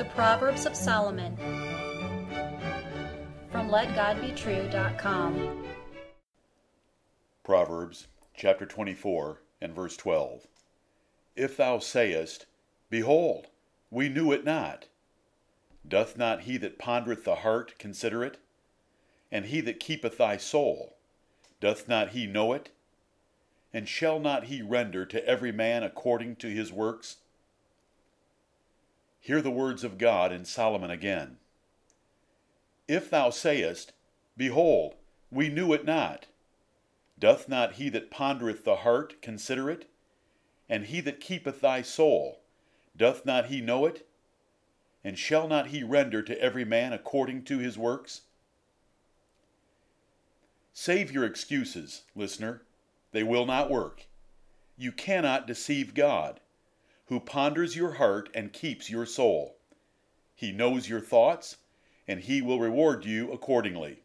The Proverbs of Solomon from LetGodBetrue.com. Proverbs chapter 24 and verse 12. If thou sayest, Behold, we knew it not, doth not he that pondereth the heart consider it? And he that keepeth thy soul, doth not he know it? And shall not he render to every man according to his works? Hear the words of God in Solomon again. If thou sayest, Behold, we knew it not, doth not he that pondereth the heart consider it? And he that keepeth thy soul, doth not he know it? And shall not he render to every man according to his works? Save your excuses, listener. They will not work. You cannot deceive God, who ponders your heart and keeps your soul. He knows your thoughts, and he will reward you accordingly.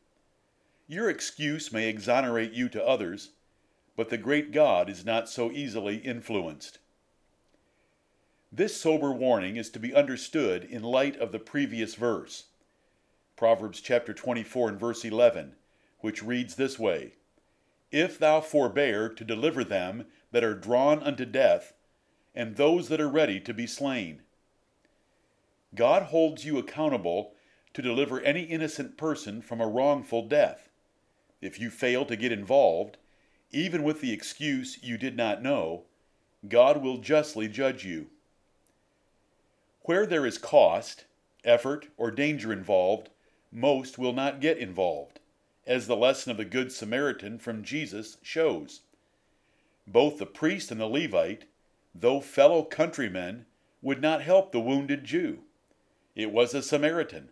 Your excuse may exonerate you to others, but the great God is not so easily influenced. This sober warning is to be understood in light of the previous verse. Proverbs chapter 24 and verse 11, which reads this way If thou forbear to deliver them that are drawn unto death, and those that are ready to be slain. God holds you accountable to deliver any innocent person from a wrongful death. If you fail to get involved, even with the excuse you did not know, God will justly judge you. Where there is cost, effort, or danger involved, most will not get involved, as the lesson of the Good Samaritan from Jesus shows. Both the priest and the Levite, though fellow countrymen, would not help the wounded Jew. It was a Samaritan,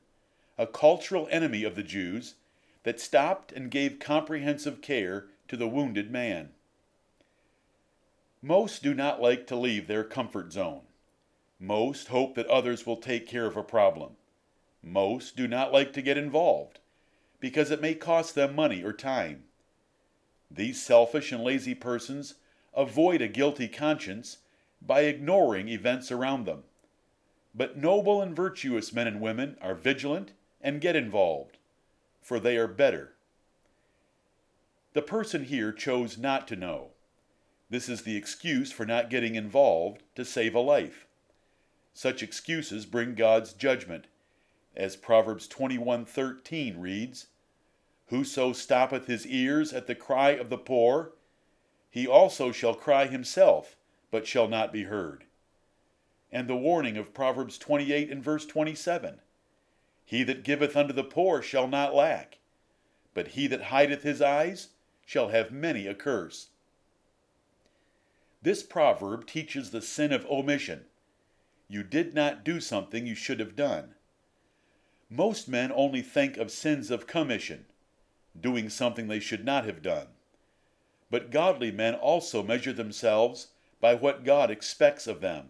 a cultural enemy of the Jews, that stopped and gave comprehensive care to the wounded man. Most do not like to leave their comfort zone. Most hope that others will take care of a problem. Most do not like to get involved because it may cost them money or time. These selfish and lazy persons avoid a guilty conscience by ignoring events around them. But noble and virtuous men and women are vigilant and get involved, for they are better. The person here chose not to know. This is the excuse for not getting involved to save a life. Such excuses bring God's judgment, as Proverbs 21:13 reads, Whoso stoppeth his ears at the cry of the poor, he also shall cry himself, but shall not be heard. And the warning of Proverbs 28 and verse 27, He that giveth unto the poor shall not lack, but he that hideth his eyes shall have many a curse. This proverb teaches the sin of omission you did not do something you should have done. Most men only think of sins of commission, doing something they should not have done. But godly men also measure themselves by what God expects of them.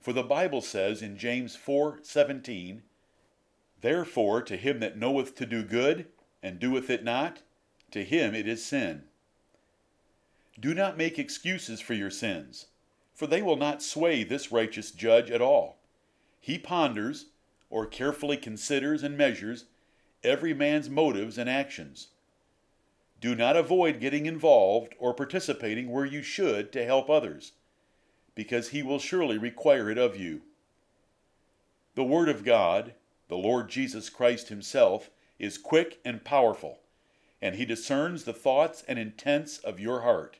For the Bible says in James 4:17, Therefore to him that knoweth to do good and doeth it not, to him it is sin. Do not make excuses for your sins for they will not sway this righteous judge at all. He ponders, or carefully considers and measures, every man's motives and actions. Do not avoid getting involved or participating where you should to help others, because he will surely require it of you. The Word of God, the Lord Jesus Christ Himself, is quick and powerful, and He discerns the thoughts and intents of your heart.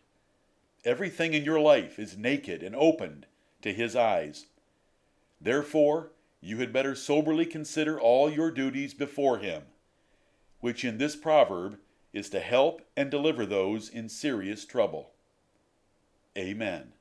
Everything in your life is naked and opened to His eyes. Therefore, you had better soberly consider all your duties before Him, which in this proverb is to help and deliver those in serious trouble. Amen.